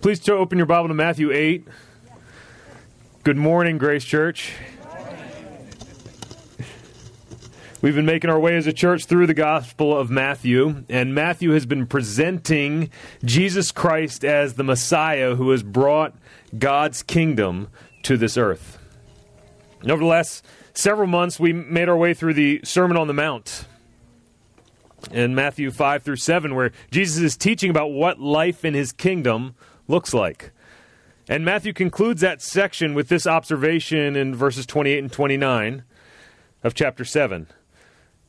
Please open your Bible to Matthew 8. Good morning, Grace Church. We've been making our way as a church through the Gospel of Matthew, and Matthew has been presenting Jesus Christ as the Messiah who has brought God's kingdom to this earth. And over the last several months, we made our way through the Sermon on the Mount in Matthew 5 through 7, where Jesus is teaching about what life in his kingdom looks like. And Matthew concludes that section with this observation in verses 28 and 29 of chapter 7.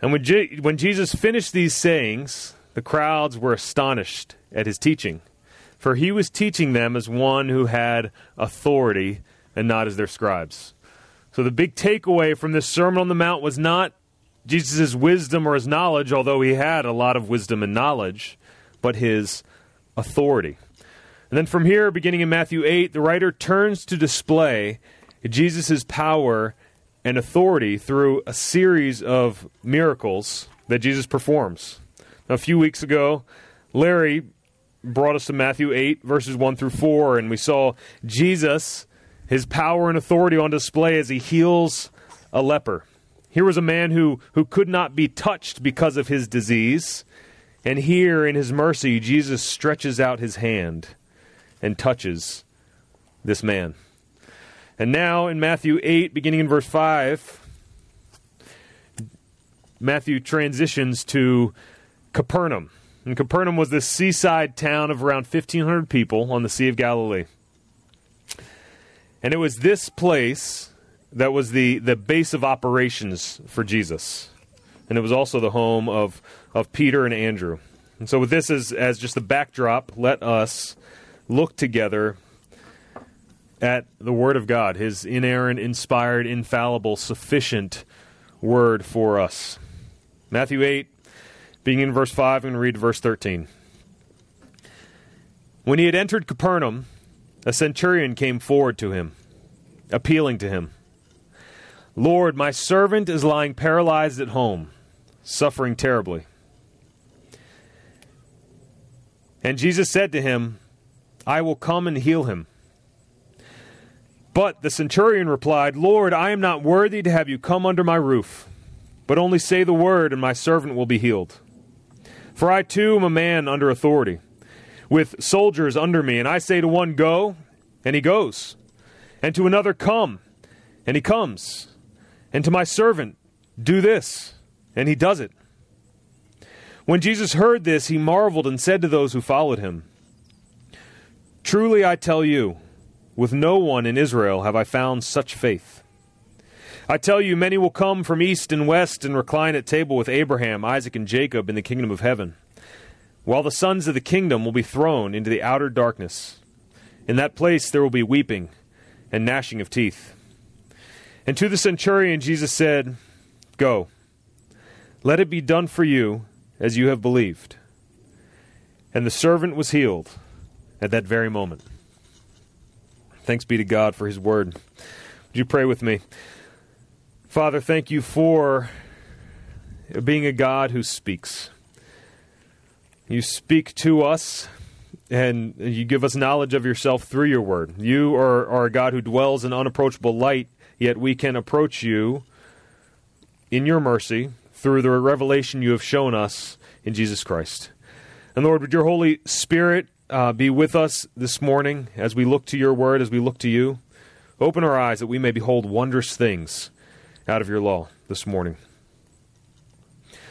And when, Je- when Jesus finished these sayings, the crowds were astonished at his teaching, for he was teaching them as one who had authority and not as their scribes. So the big takeaway from this Sermon on the Mount was not Jesus' wisdom or his knowledge, although he had a lot of wisdom and knowledge, but his authority. And then from here, beginning in Matthew 8, the writer turns to display Jesus' power and authority through a series of miracles that Jesus performs. Now, a few weeks ago, Larry brought us to Matthew 8, verses 1 through 4, and we saw Jesus, his power and authority on display as he heals a leper. Here was a man who, who could not be touched because of his disease. And here, in his mercy, Jesus stretches out his hand and touches this man. And now, in Matthew 8, beginning in verse 5, Matthew transitions to Capernaum. And Capernaum was this seaside town of around 1,500 people on the Sea of Galilee. And it was this place that was the, the base of operations for Jesus. And it was also the home of, of Peter and Andrew. And so, with this as, as just the backdrop, let us look together at the Word of God, His inerrant, inspired, infallible, sufficient Word for us. Matthew 8, beginning in verse 5, and read verse 13. When he had entered Capernaum, a centurion came forward to him, appealing to him. Lord, my servant is lying paralyzed at home, suffering terribly. And Jesus said to him, I will come and heal him. But the centurion replied, Lord, I am not worthy to have you come under my roof, but only say the word, and my servant will be healed. For I too am a man under authority, with soldiers under me, and I say to one, Go, and he goes, and to another, Come, and he comes and to my servant, Do this. And he does it. When Jesus heard this, he marveled and said to those who followed him, Truly I tell you, with no one in Israel have I found such faith. I tell you, many will come from east and west and recline at table with Abraham, Isaac, and Jacob in the kingdom of heaven, while the sons of the kingdom will be thrown into the outer darkness. In that place there will be weeping and gnashing of teeth. And to the centurion, Jesus said, Go, let it be done for you as you have believed. And the servant was healed at that very moment. Thanks be to God for his word. Would you pray with me? Father, thank you for being a God who speaks. You speak to us and you give us knowledge of yourself through your word. You are, are a God who dwells in unapproachable light Yet we can approach you in your mercy through the revelation you have shown us in Jesus Christ. And Lord, would your Holy Spirit uh, be with us this morning as we look to your word, as we look to you? Open our eyes that we may behold wondrous things out of your law this morning.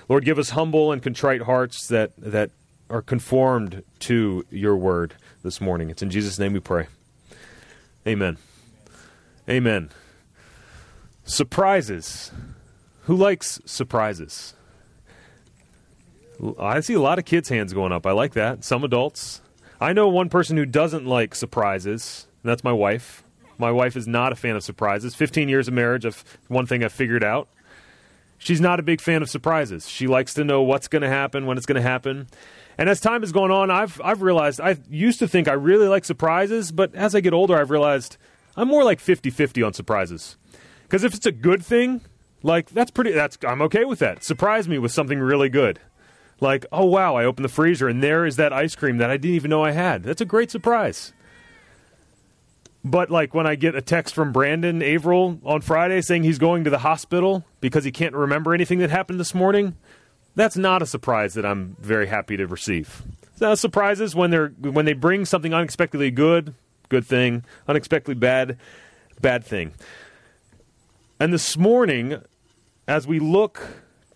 Lord, give us humble and contrite hearts that, that are conformed to your word this morning. It's in Jesus' name we pray. Amen. Amen. Surprises. Who likes surprises? I see a lot of kids' hands going up. I like that. Some adults. I know one person who doesn't like surprises, and that's my wife. My wife is not a fan of surprises. 15 years of marriage, one thing I've figured out. She's not a big fan of surprises. She likes to know what's going to happen, when it's going to happen. And as time has gone on, I've I've realized I used to think I really like surprises, but as I get older, I've realized I'm more like 50-50 on surprises. Because if it's a good thing, like that's pretty. That's I'm okay with that. Surprise me with something really good. Like, oh wow, I opened the freezer and there is that ice cream that I didn't even know I had. That's a great surprise. But like when I get a text from Brandon Averill on Friday saying he's going to the hospital because he can't remember anything that happened this morning, that's not a surprise that I'm very happy to receive. Now, surprises when they're when they bring something unexpectedly good, good thing, unexpectedly bad, bad thing. And this morning, as we look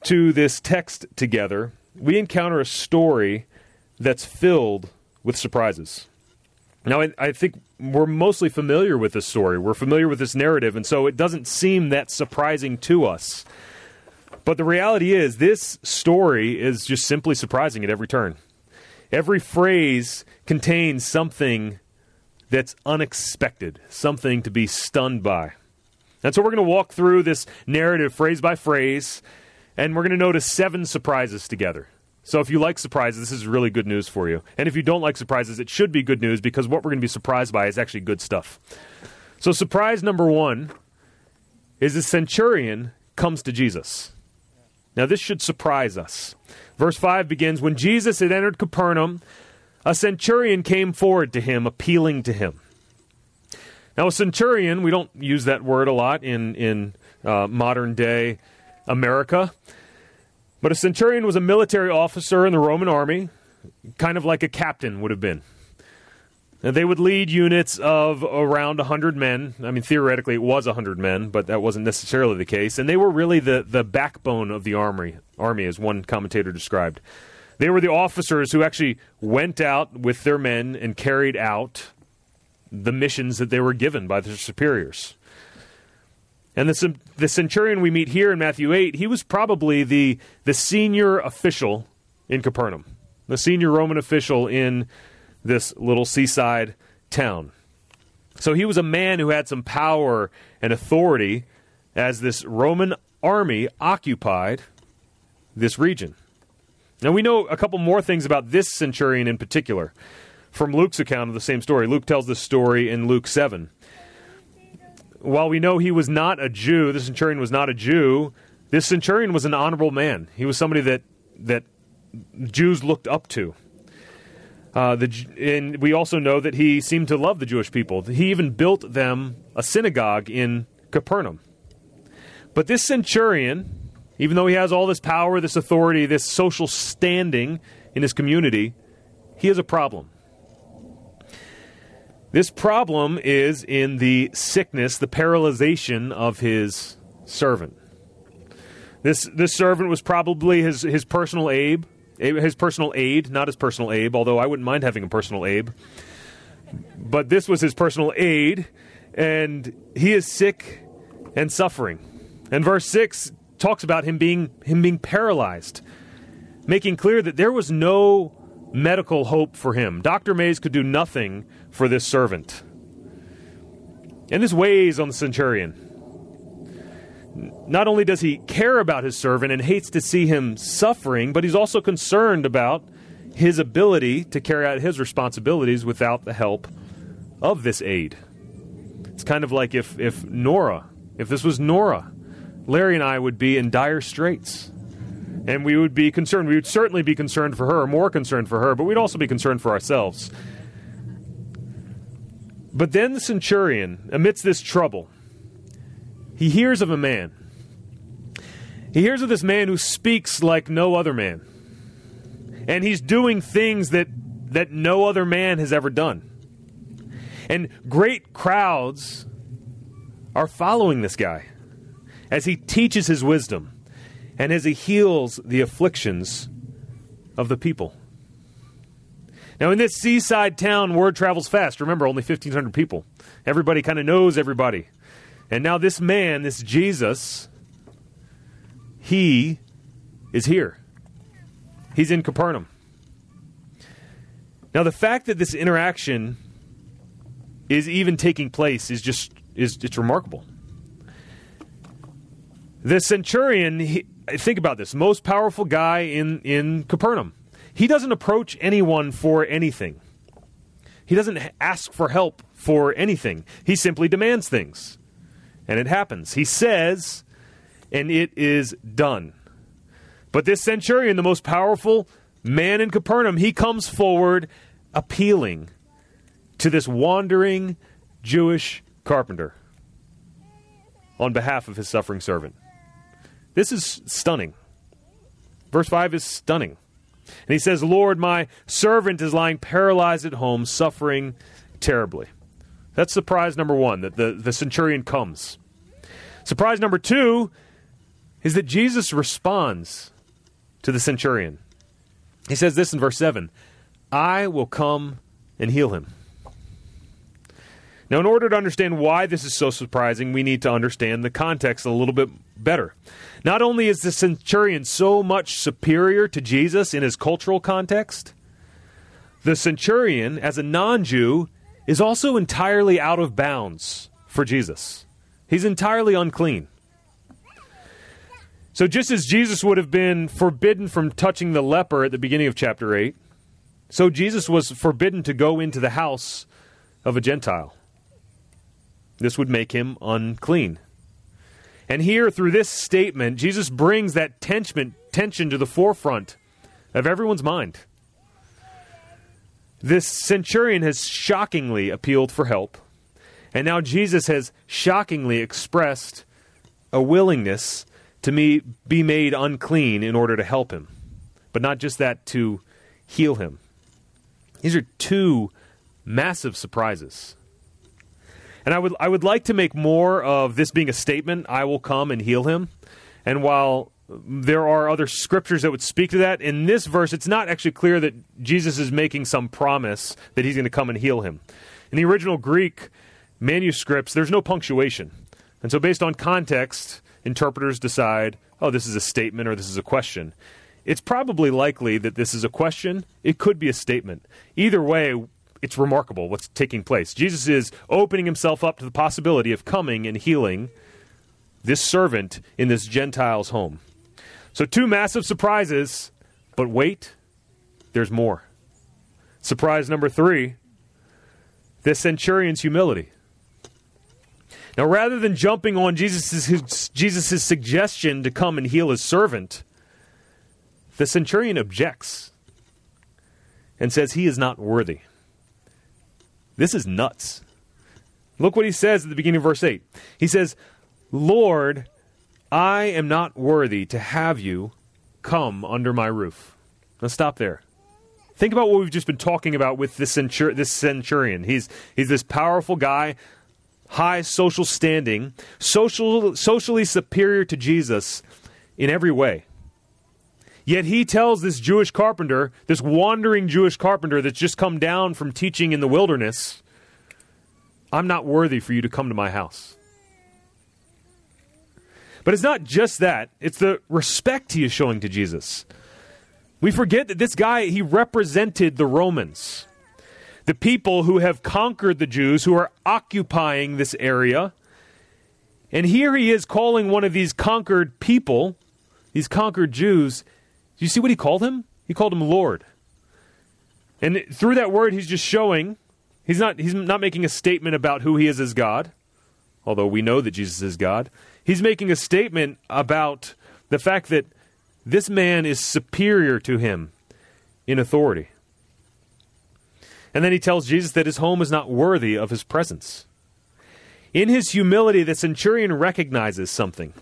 to this text together, we encounter a story that's filled with surprises. Now, I, I, think we're mostly familiar with this story. We're familiar with this narrative, and so it doesn't seem that surprising to us. But the reality is, this story is just simply surprising at every turn. Every phrase contains something that's unexpected, something to be stunned by. And so we're going to walk through this narrative phrase by phrase, and we're going to notice seven surprises together. So if you like surprises, this is really good news for you. And if you don't like surprises, it should be good news because what we're going to be surprised by is actually good stuff. So surprise number one is the centurion comes to Jesus. Now this should surprise us. Verse 5 begins When Jesus had entered Capernaum, a centurion came forward to him, appealing to him. Now, a centurion, we don't use that word a lot in, in uh, modern day America. But a centurion was a military officer in the Roman army, kind of like a captain would have been. And they would lead units of around 100 men. I mean, theoretically, it was 100 men, but that wasn't necessarily the case. And they were really the, the backbone of the army, army, as one commentator described. They were the officers who actually went out with their men and carried out the missions that they were given by their superiors. And the, the centurion we meet here in Matthew 8, he was probably the, the senior official in Capernaum, the senior Roman official in this little seaside town. So he was a man who had some power and authority as this Roman army occupied this region. Now we know a couple more things about this centurion in particular from Luke's account of the same story. Luke tells this story in Luke 7 while we know he was not a Jew, the centurion was not a Jew, this centurion was an honorable man. He was somebody that that Jews looked up to. Uh, the, and we also know that he seemed to love the Jewish people. He even built them a synagogue in Capernaum. But this centurion, even though he has all this power, this authority, this social standing in his community, he has a problem. This problem is in the sickness, the paralyzation of his servant. This this servant was probably his his personal aid, his personal aid, not his personal aid, although I wouldn't mind having a personal aid. But this was his personal aid, and he is sick and suffering. And verse 6 talks about him being him being paralyzed, making clear that there was no medical hope for him. Dr. Mays could do nothing for this servant. And this weighs on the centurion. Not only does he care about his servant and hates to see him suffering, but he's also concerned about his ability to carry out his responsibilities without the help of this aid. It's kind of like if, if Nora, if this was Nora, Larry and I would be in dire straits and we would be concerned. We would certainly be concerned for her, more concerned for her, but we'd also be concerned for ourselves. But then the centurion, amidst this trouble, he hears of a man. He hears of this man who speaks like no other man. And he's doing things that, that no other man has ever done. And great crowds are following this guy as he teaches his wisdom and as he heals the afflictions of the people. Now, in this seaside town, word travels fast. Remember, only 1,500 people. Everybody kind of knows everybody. And now, this man, this Jesus, he is here. He's in Capernaum. Now, the fact that this interaction is even taking place is just is it's remarkable. The centurion, think about this most powerful guy in, in Capernaum. He doesn't approach anyone for anything, he doesn't ask for help for anything. He simply demands things. And it happens. He says, and it is done. But this centurion, the most powerful man in Capernaum, he comes forward appealing to this wandering, Jewish carpenter on behalf of his suffering servant. This is stunning. Verse 5 is stunning. And he says, Lord, my servant is lying paralyzed at home, suffering terribly. That's surprise number one, that the, the centurion comes. Surprise number two is that Jesus responds to the centurion. He says this in verse 7 I will come and heal him. Now, in order to understand why this is so surprising, we need to understand the context a little bit better. Not only is the centurion so much superior to Jesus in his cultural context, the centurion, as a non Jew, is also entirely out of bounds for Jesus. He's entirely unclean. So, just as Jesus would have been forbidden from touching the leper at the beginning of chapter 8, so Jesus was forbidden to go into the house of a Gentile. This would make him unclean. And here, through this statement, Jesus brings that tension, tension to the forefront of everyone's mind. This centurion has shockingly appealed for help, and now Jesus has shockingly expressed a willingness to me, be made unclean in order to help him. But not just that, to heal him. These are two massive surprises. And I would I would like to make more of this being a statement, I will come and heal him. And while there are other scriptures that would speak to that, in this verse it's not actually clear that Jesus is making some promise that he's going to come and heal him. In the original Greek manuscripts, there's no punctuation. And so based on context, interpreters decide, oh, this is a statement or this is a question. It's probably likely that this is a question. It could be a statement. Either way, it's remarkable what's taking place. Jesus is opening himself up to the possibility of coming and healing this servant in this Gentile's home. So, two massive surprises, but wait, there's more. Surprise number three the centurion's humility. Now, rather than jumping on Jesus' Jesus's suggestion to come and heal his servant, the centurion objects and says he is not worthy. This is nuts. Look what he says at the beginning of verse 8. He says, Lord, I am not worthy to have you come under my roof. Let's stop there. Think about what we've just been talking about with this, centur- this centurion. He's, he's this powerful guy, high social standing, social, socially superior to Jesus in every way. Yet he tells this Jewish carpenter, this wandering Jewish carpenter that's just come down from teaching in the wilderness, I'm not worthy for you to come to my house. But it's not just that, it's the respect he is showing to Jesus. We forget that this guy, he represented the Romans, the people who have conquered the Jews, who are occupying this area. And here he is calling one of these conquered people, these conquered Jews, do you see what he called him? He called him Lord. And through that word, he's just showing he's not he's not making a statement about who he is as God, although we know that Jesus is God. He's making a statement about the fact that this man is superior to him in authority. And then he tells Jesus that his home is not worthy of his presence. In his humility, the centurion recognizes something.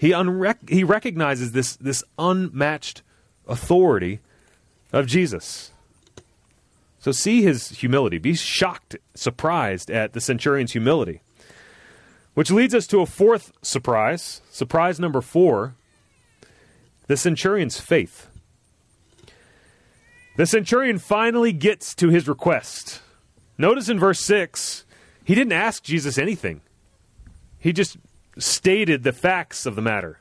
He, unrec- he recognizes this, this unmatched authority of Jesus. So see his humility. Be shocked, surprised at the centurion's humility. Which leads us to a fourth surprise. Surprise number four the centurion's faith. The centurion finally gets to his request. Notice in verse 6, he didn't ask Jesus anything. He just stated the facts of the matter.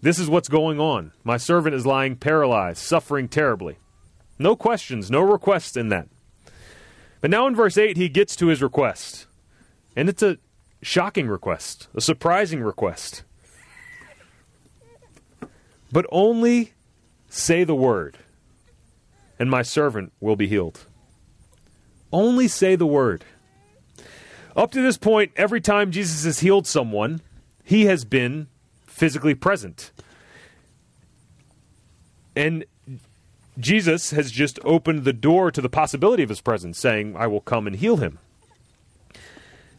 This is what's going on. My servant is lying paralyzed, suffering terribly. No questions, no requests in that. But now in verse 8, he gets to his request. And it's a shocking request, a surprising request. But only say the word, and my servant will be healed. Only say the word. Up to this point, every time Jesus has healed someone, he has been physically present. And Jesus has just opened the door to the possibility of his presence, saying, I will come and heal him.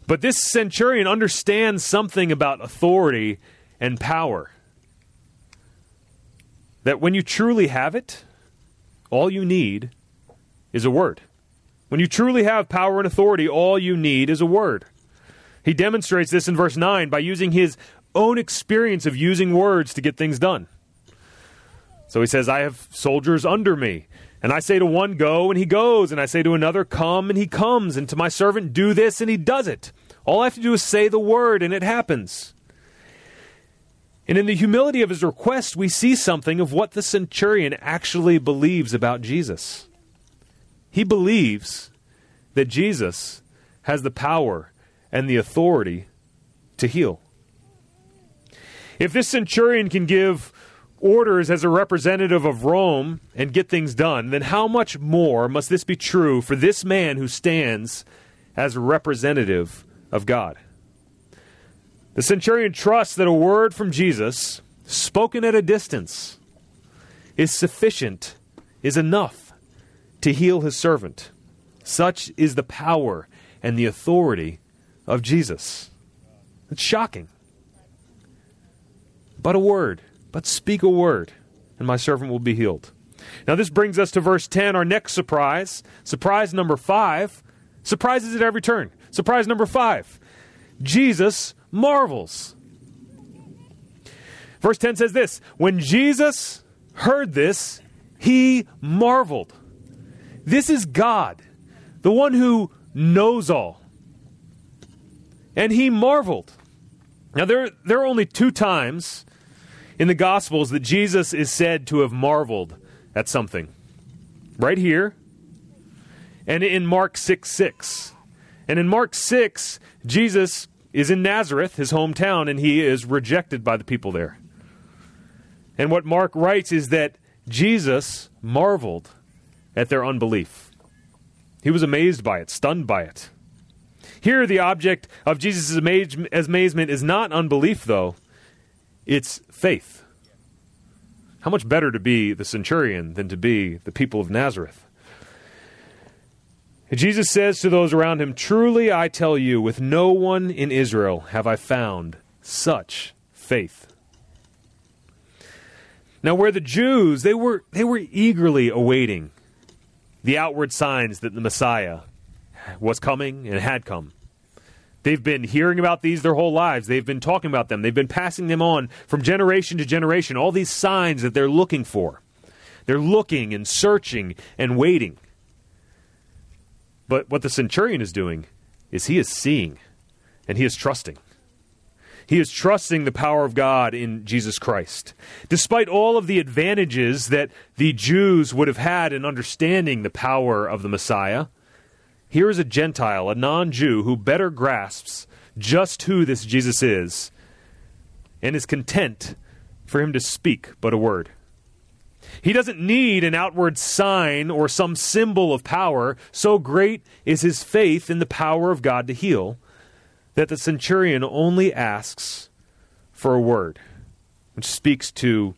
But this centurion understands something about authority and power. That when you truly have it, all you need is a word. When you truly have power and authority, all you need is a word. He demonstrates this in verse 9 by using his own experience of using words to get things done. So he says, I have soldiers under me. And I say to one, Go, and he goes. And I say to another, Come, and he comes. And to my servant, Do this, and he does it. All I have to do is say the word, and it happens. And in the humility of his request, we see something of what the centurion actually believes about Jesus. He believes that Jesus has the power and the authority to heal. If this centurion can give orders as a representative of Rome and get things done, then how much more must this be true for this man who stands as a representative of God? The centurion trusts that a word from Jesus, spoken at a distance, is sufficient, is enough to heal his servant. Such is the power and the authority of Jesus. It's shocking. But a word but speak a word, and my servant will be healed. Now, this brings us to verse 10, our next surprise. Surprise number five. Surprises at every turn. Surprise number five Jesus marvels. Verse 10 says this When Jesus heard this, he marveled. This is God, the one who knows all. And he marveled. Now, there, there are only two times in the Gospels that Jesus is said to have marveled at something. Right here, and in Mark 6 6. And in Mark 6, Jesus is in Nazareth, his hometown, and he is rejected by the people there. And what Mark writes is that Jesus marveled at their unbelief. He was amazed by it, stunned by it. Here, the object of Jesus' amazement is not unbelief, though, it's faith. How much better to be the centurion than to be the people of Nazareth? Jesus says to those around him, Truly I tell you, with no one in Israel have I found such faith. Now, where the Jews, they were, they were eagerly awaiting the outward signs that the Messiah was coming and had come. They've been hearing about these their whole lives. They've been talking about them. They've been passing them on from generation to generation. All these signs that they're looking for. They're looking and searching and waiting. But what the centurion is doing is he is seeing and he is trusting. He is trusting the power of God in Jesus Christ. Despite all of the advantages that the Jews would have had in understanding the power of the Messiah, here is a Gentile, a non Jew, who better grasps just who this Jesus is and is content for him to speak but a word. He doesn't need an outward sign or some symbol of power. So great is his faith in the power of God to heal that the centurion only asks for a word, which speaks to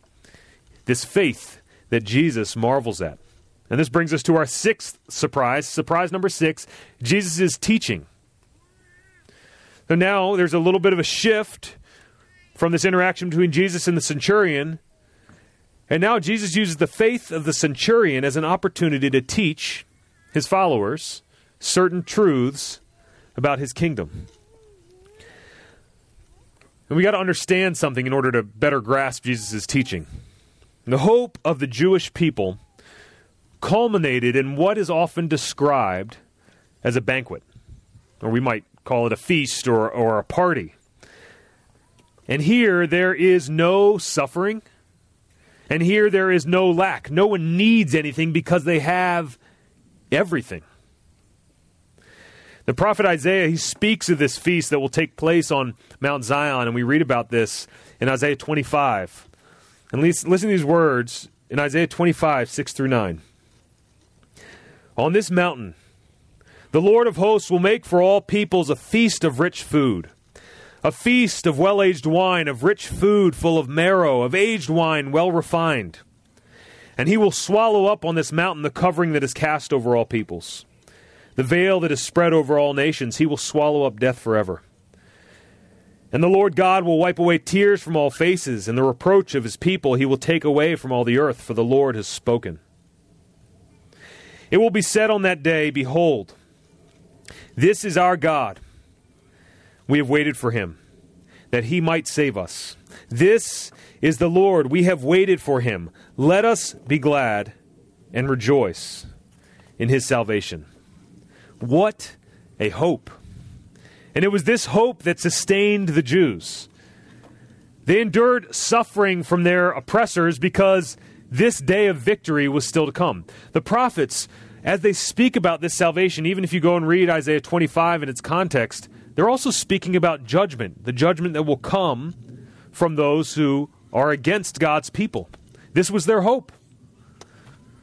this faith that Jesus marvels at. And this brings us to our sixth surprise. Surprise number six Jesus is teaching. So now there's a little bit of a shift from this interaction between Jesus and the centurion. And now Jesus uses the faith of the centurion as an opportunity to teach his followers certain truths about his kingdom. And we got to understand something in order to better grasp Jesus' teaching. The hope of the Jewish people culminated in what is often described as a banquet, or we might call it a feast or, or a party. And here there is no suffering, and here there is no lack. No one needs anything because they have everything. The prophet Isaiah, he speaks of this feast that will take place on Mount Zion, and we read about this in Isaiah 25. And listen to these words in Isaiah 25, 6 through 9. On this mountain, the Lord of hosts will make for all peoples a feast of rich food, a feast of well aged wine, of rich food full of marrow, of aged wine well refined. And he will swallow up on this mountain the covering that is cast over all peoples. The veil that is spread over all nations, he will swallow up death forever. And the Lord God will wipe away tears from all faces, and the reproach of his people he will take away from all the earth, for the Lord has spoken. It will be said on that day, Behold, this is our God. We have waited for him, that he might save us. This is the Lord. We have waited for him. Let us be glad and rejoice in his salvation. What a hope! And it was this hope that sustained the Jews. They endured suffering from their oppressors because this day of victory was still to come. The prophets, as they speak about this salvation, even if you go and read Isaiah 25 in its context, they're also speaking about judgment, the judgment that will come from those who are against God's people. This was their hope.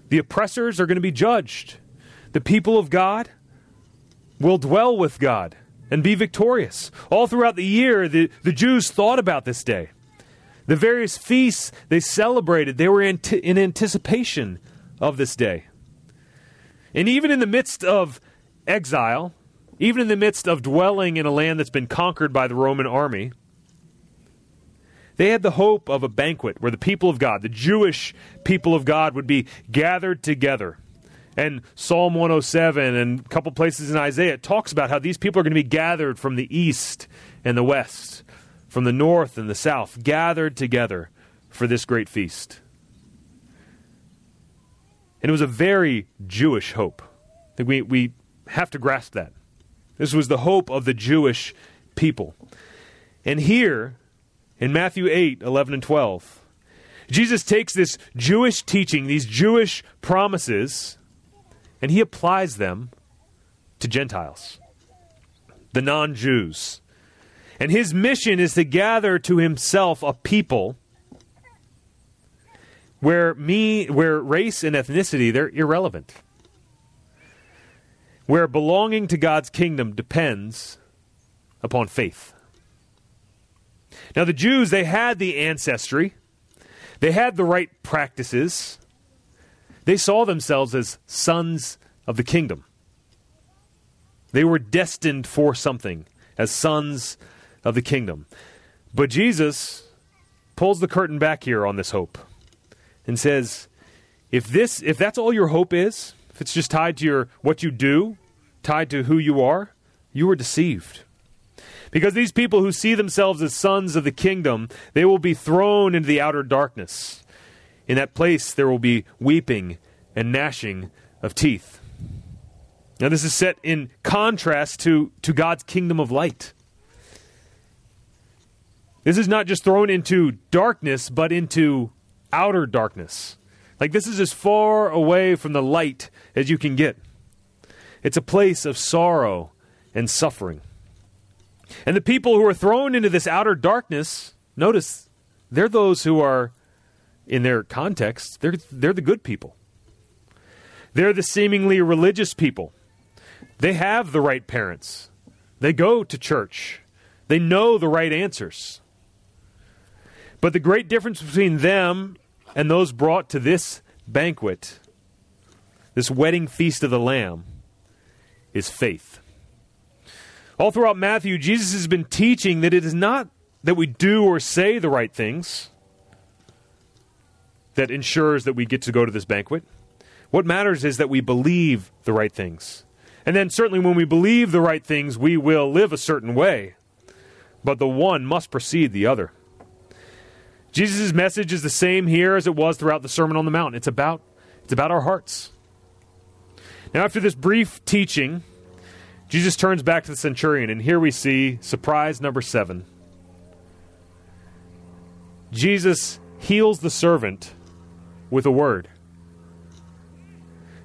The oppressors are going to be judged. The people of God will dwell with God and be victorious. All throughout the year, the, the Jews thought about this day. The various feasts they celebrated, they were in, t- in anticipation of this day. And even in the midst of exile, even in the midst of dwelling in a land that's been conquered by the Roman army, they had the hope of a banquet where the people of God, the Jewish people of God, would be gathered together and Psalm 107 and a couple places in Isaiah talks about how these people are going to be gathered from the east and the west, from the north and the south, gathered together for this great feast. And it was a very Jewish hope. I think we, we have to grasp that. This was the hope of the Jewish people. And here, in Matthew 8, 11 and 12, Jesus takes this Jewish teaching, these Jewish promises, and he applies them to Gentiles, the non Jews. And his mission is to gather to himself a people where me where race and ethnicity they're irrelevant. Where belonging to God's kingdom depends upon faith. Now the Jews they had the ancestry. They had the right practices. They saw themselves as sons of the kingdom. They were destined for something as sons of the kingdom. But Jesus pulls the curtain back here on this hope and says, if this if that's all your hope is, if it's just tied to your what you do, tied to who you are, you were deceived. Because these people who see themselves as sons of the kingdom, they will be thrown into the outer darkness. In that place, there will be weeping and gnashing of teeth. Now, this is set in contrast to, to God's kingdom of light. This is not just thrown into darkness, but into outer darkness. Like, this is as far away from the light as you can get. It's a place of sorrow and suffering. And the people who are thrown into this outer darkness, notice, they're those who are in their context, they're, they're the good people. They're the seemingly religious people. They have the right parents. They go to church. They know the right answers. But the great difference between them and those brought to this banquet, this wedding feast of the Lamb, is faith. All throughout Matthew, Jesus has been teaching that it is not that we do or say the right things that ensures that we get to go to this banquet. What matters is that we believe the right things. And then, certainly, when we believe the right things, we will live a certain way. But the one must precede the other. Jesus' message is the same here as it was throughout the Sermon on the Mount. It's about, it's about our hearts. Now, after this brief teaching, Jesus turns back to the centurion, and here we see surprise number seven. Jesus heals the servant with a word.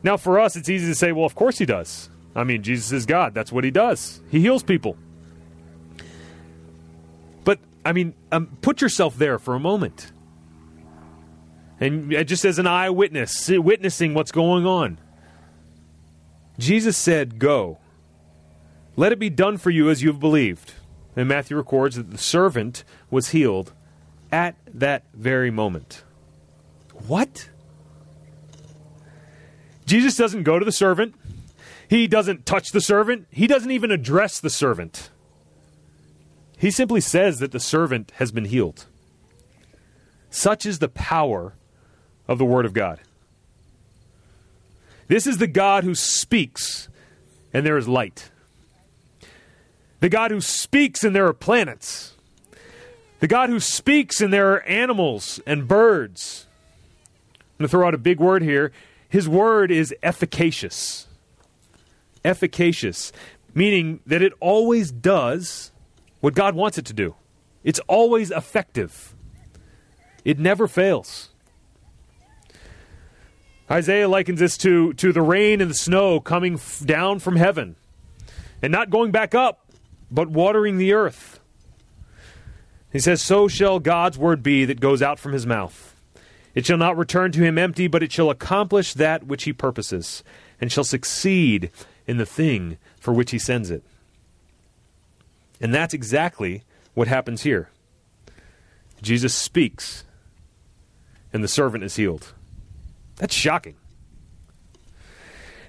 Now, for us, it's easy to say, well, of course he does. I mean, Jesus is God. That's what he does. He heals people. But, I mean, um, put yourself there for a moment. And just as an eyewitness, witnessing what's going on. Jesus said, Go. Let it be done for you as you have believed. And Matthew records that the servant was healed at that very moment. What? Jesus doesn't go to the servant, he doesn't touch the servant, he doesn't even address the servant. He simply says that the servant has been healed. Such is the power of the Word of God. This is the God who speaks, and there is light. The God who speaks, and there are planets. The God who speaks, and there are animals and birds. I'm going to throw out a big word here. His word is efficacious. Efficacious, meaning that it always does what God wants it to do. It's always effective, it never fails. Isaiah likens this to, to the rain and the snow coming f- down from heaven and not going back up, but watering the earth. He says, So shall God's word be that goes out from his mouth. It shall not return to him empty, but it shall accomplish that which he purposes, and shall succeed in the thing for which he sends it. And that's exactly what happens here. Jesus speaks, and the servant is healed. That's shocking.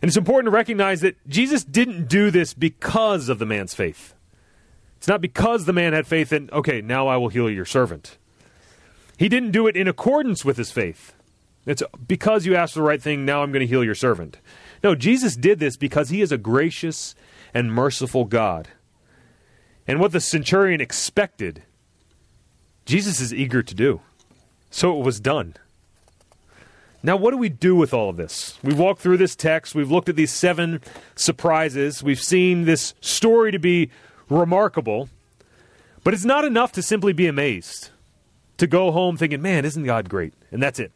And it's important to recognize that Jesus didn't do this because of the man's faith. It's not because the man had faith in, okay, now I will heal your servant. He didn't do it in accordance with his faith. It's because you asked the right thing, now I'm going to heal your servant. No, Jesus did this because he is a gracious and merciful God and what the centurion expected, Jesus is eager to do. So it was done. Now, what do we do with all of this? We've walked through this text. We've looked at these seven surprises. We've seen this story to be remarkable. But it's not enough to simply be amazed, to go home thinking, man, isn't God great? And that's it.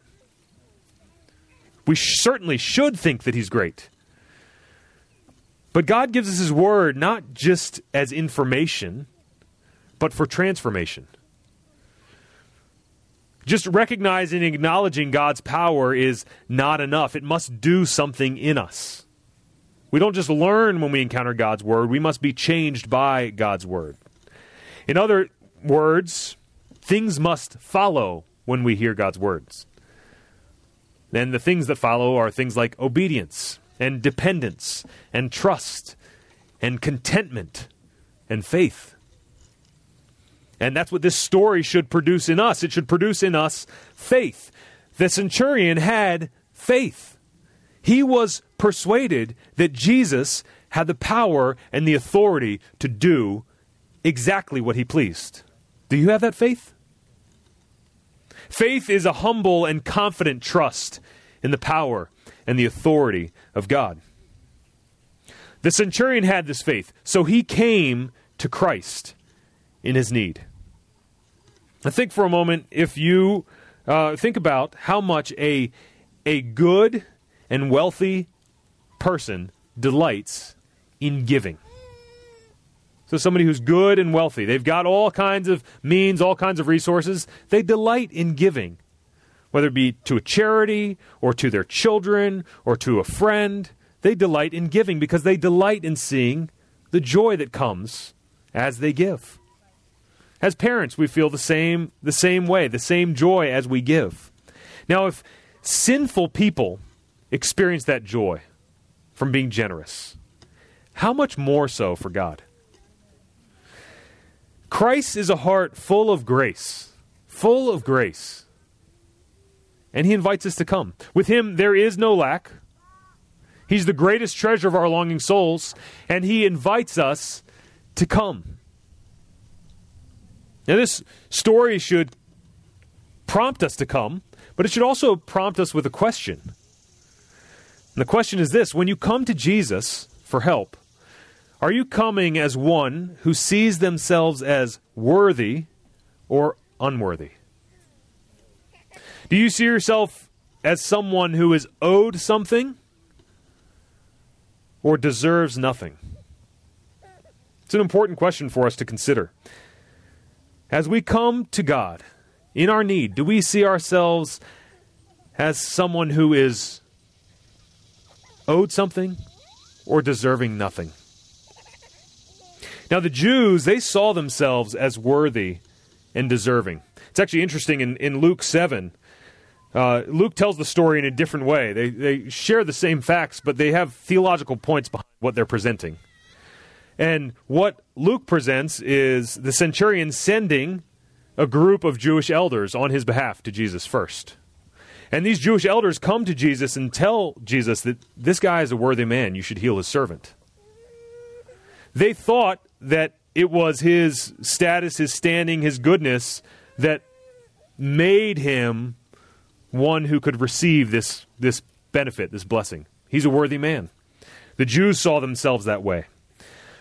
We certainly should think that He's great. But God gives us His Word not just as information, but for transformation. Just recognizing and acknowledging God's power is not enough. It must do something in us. We don't just learn when we encounter God's Word, we must be changed by God's Word. In other words, things must follow when we hear God's words. Then the things that follow are things like obedience, and dependence and trust and contentment and faith. And that's what this story should produce in us. It should produce in us faith. The centurion had faith. He was persuaded that Jesus had the power and the authority to do exactly what he pleased. Do you have that faith? Faith is a humble and confident trust in the power and the authority of God. The centurion had this faith, so he came to Christ in his need. I think for a moment, if you uh, think about how much a, a good and wealthy person delights in giving. So, somebody who's good and wealthy, they've got all kinds of means, all kinds of resources, they delight in giving whether it be to a charity or to their children or to a friend. They delight in giving because they delight in seeing the joy that comes as they give. As parents, we feel the same the same way, the same joy as we give. Now, if sinful people experience that joy from being generous, how much more so for God? Christ is a heart full of grace, full of grace and he invites us to come. With him, there is no lack. He's the greatest treasure of our longing souls, and he invites us to come. Now, this story should prompt us to come, but it should also prompt us with a question. And the question is this when you come to Jesus for help, are you coming as one who sees themselves as worthy or unworthy? Do you see yourself as someone who is owed something or deserves nothing? It's an important question for us to consider. As we come to God in our need, do we see ourselves as someone who is owed something or deserving nothing? Now, the Jews, they saw themselves as worthy and deserving. It's actually interesting in, in Luke 7 Uh, Luke tells the story in a different way. They, they share the same facts, but they have theological points behind what they're presenting. And what Luke presents is the centurion sending a group of Jewish elders on his behalf to Jesus first. And these Jewish elders come to Jesus and tell Jesus that this guy is a worthy man. You should heal his servant. They thought that it was his status, his standing, his goodness that made him one who could receive this, this benefit, this blessing. He's a worthy man. The Jews saw themselves that way.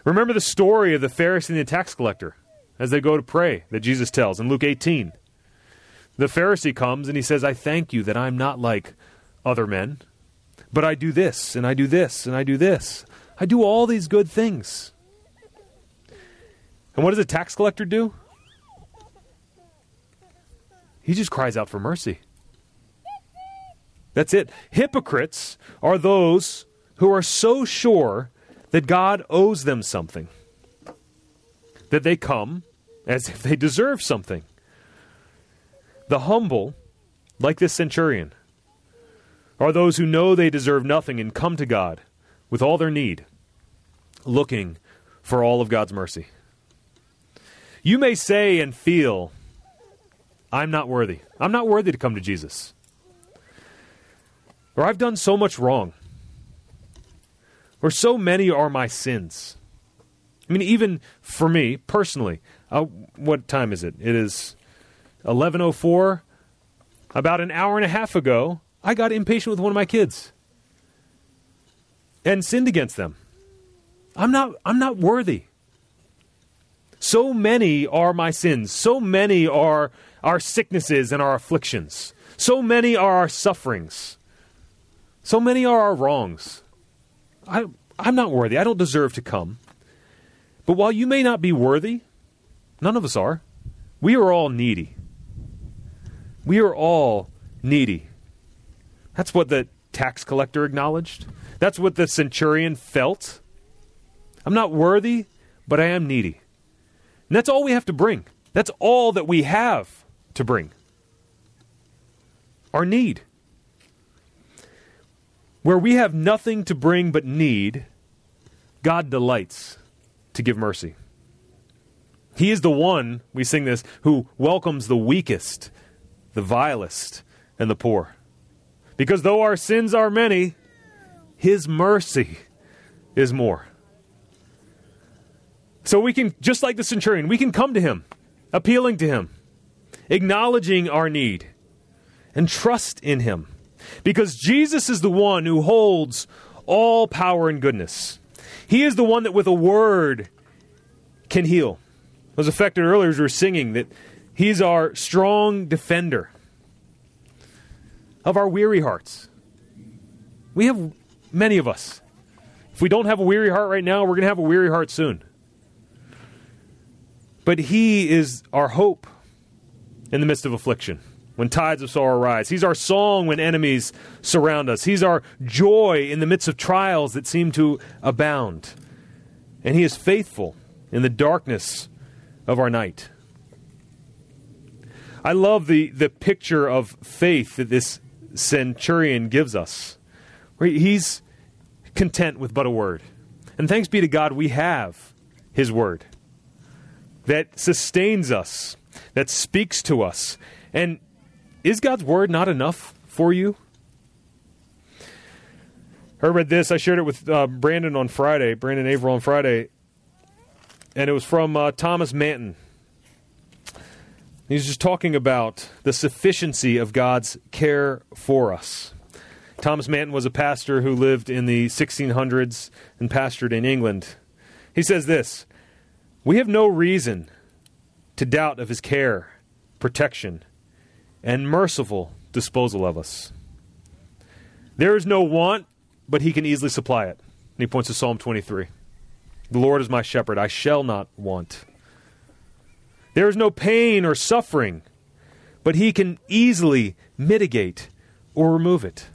Remember the story of the Pharisee and the tax collector as they go to pray that Jesus tells in Luke 18. The Pharisee comes and he says, I thank you that I'm not like other men, but I do this, and I do this, and I do this. I do all these good things. And what does a tax collector do? He just cries out for mercy. That's it. Hypocrites are those who are so sure that God owes them something that they come as if they deserve something. The humble, like this centurion, are those who know they deserve nothing and come to God with all their need, looking for all of God's mercy. You may say and feel, I'm not worthy. I'm not worthy to come to Jesus. Or I've done so much wrong. Or so many are my sins. I mean, even for me personally, uh, what time is it? It is 11:04. About an hour and a half ago, I got impatient with one of my kids and sinned against them. I'm not I'm not worthy. So many are my sins. So many are our sicknesses and our afflictions. So many are our sufferings. So many are our wrongs. I, I'm not worthy. I don't deserve to come. But while you may not be worthy, none of us are. We are all needy. We are all needy. That's what the tax collector acknowledged. That's what the centurion felt. I'm not worthy, but I am needy. And that's all we have to bring. That's all that we have to bring. Our need. Where we have nothing to bring but need, God delights to give mercy. He is the one, we sing this, who welcomes the weakest the vilest, and the poor. Because though our sins are many, his mercy is more. So we can, just like the centurion, we can come to him, appealing to him, acknowledging our need, and trust in him. Because Jesus is the one who holds all power and goodness. He is the one that with a word can heal. I was affected earlier as we were singing that He's our strong defender of our weary hearts. We have many of us. If we don't have a weary heart right now, we're going to have a weary heart soon. But He is our hope in the midst of affliction, when tides of sorrow rise. He's our song when enemies surround us. He's our joy in the midst of trials that seem to abound. And He is faithful in the darkness of our night. I love the, the picture of faith that this centurion gives us. He's content with but a word. And thanks be to God, we have His word that sustains us, that speaks to us. And is God's word not enough for you? I read this. I shared it with uh, Brandon on Friday, Brandon Averill on Friday, and it was from uh, Thomas Manton. He's just talking about the sufficiency of God's care for us. Thomas Manton was a pastor who lived in the 1600s and pastored in England. He says this We have no reason to doubt of his care, protection, and merciful disposal of us. There is no want, but he can easily supply it. And he points to Psalm 23 The Lord is my shepherd, I shall not want. There is no pain or suffering, but He can easily mitigate or remove it.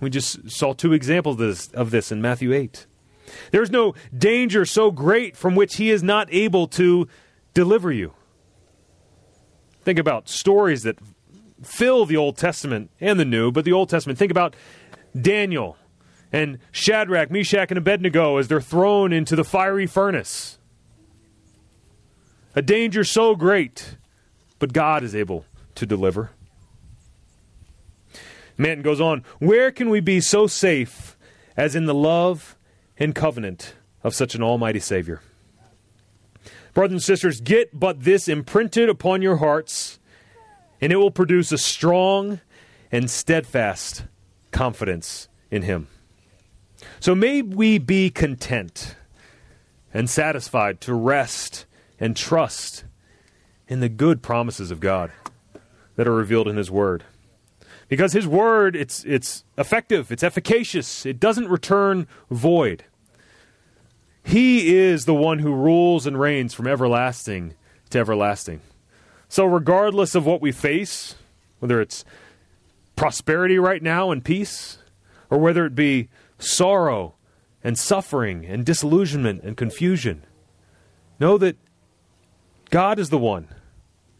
We just saw two examples of this, of this in Matthew 8. There is no danger so great from which He is not able to deliver you. Think about stories that fill the Old Testament and the New, but the Old Testament. Think about Daniel and Shadrach, Meshach, and Abednego as they're thrown into the fiery furnace. A danger so great, but God is able to deliver. Manton goes on, Where can we be so safe as in the love and covenant of such an almighty Savior? Brothers and sisters, get but this imprinted upon your hearts, and it will produce a strong and steadfast confidence in Him. So may we be content and satisfied to rest and trust in the good promises of God that are revealed in His Word. Because His Word, it's, it's effective, it's efficacious, it doesn't return void. He is the one who rules and reigns from everlasting to everlasting. So, regardless of what we face, whether it's prosperity right now and peace, or whether it be sorrow and suffering and disillusionment and confusion, know that God is the one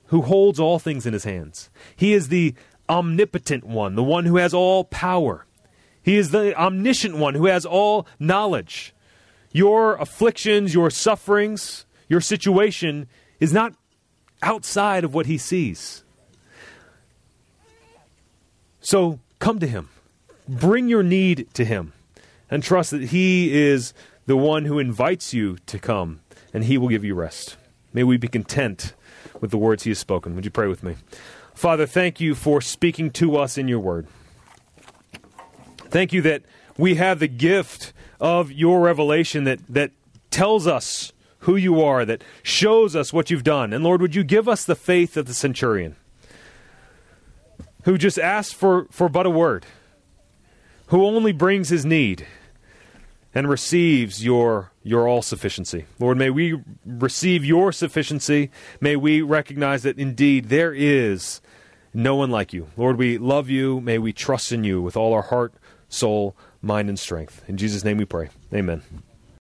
who holds all things in his hands. He is the omnipotent one, the one who has all power. He is the omniscient one who has all knowledge. Your afflictions, your sufferings, your situation is not outside of what he sees. So come to him. Bring your need to him and trust that he is the one who invites you to come and he will give you rest. May we be content with the words he has spoken. Would you pray with me? Father, thank you for speaking to us in your word. Thank you that we have the gift of your revelation that, that tells us who you are, that shows us what you've done. And Lord, would you give us the faith of the centurion who just asked for, for but a word, who only brings his need and receives your your all sufficiency. Lord, may we receive your sufficiency. May we recognize that indeed there is no one like you. Lord, we love you. May we trust in you with all our heart, soul, mind, and strength. In Jesus' name we pray. Amen.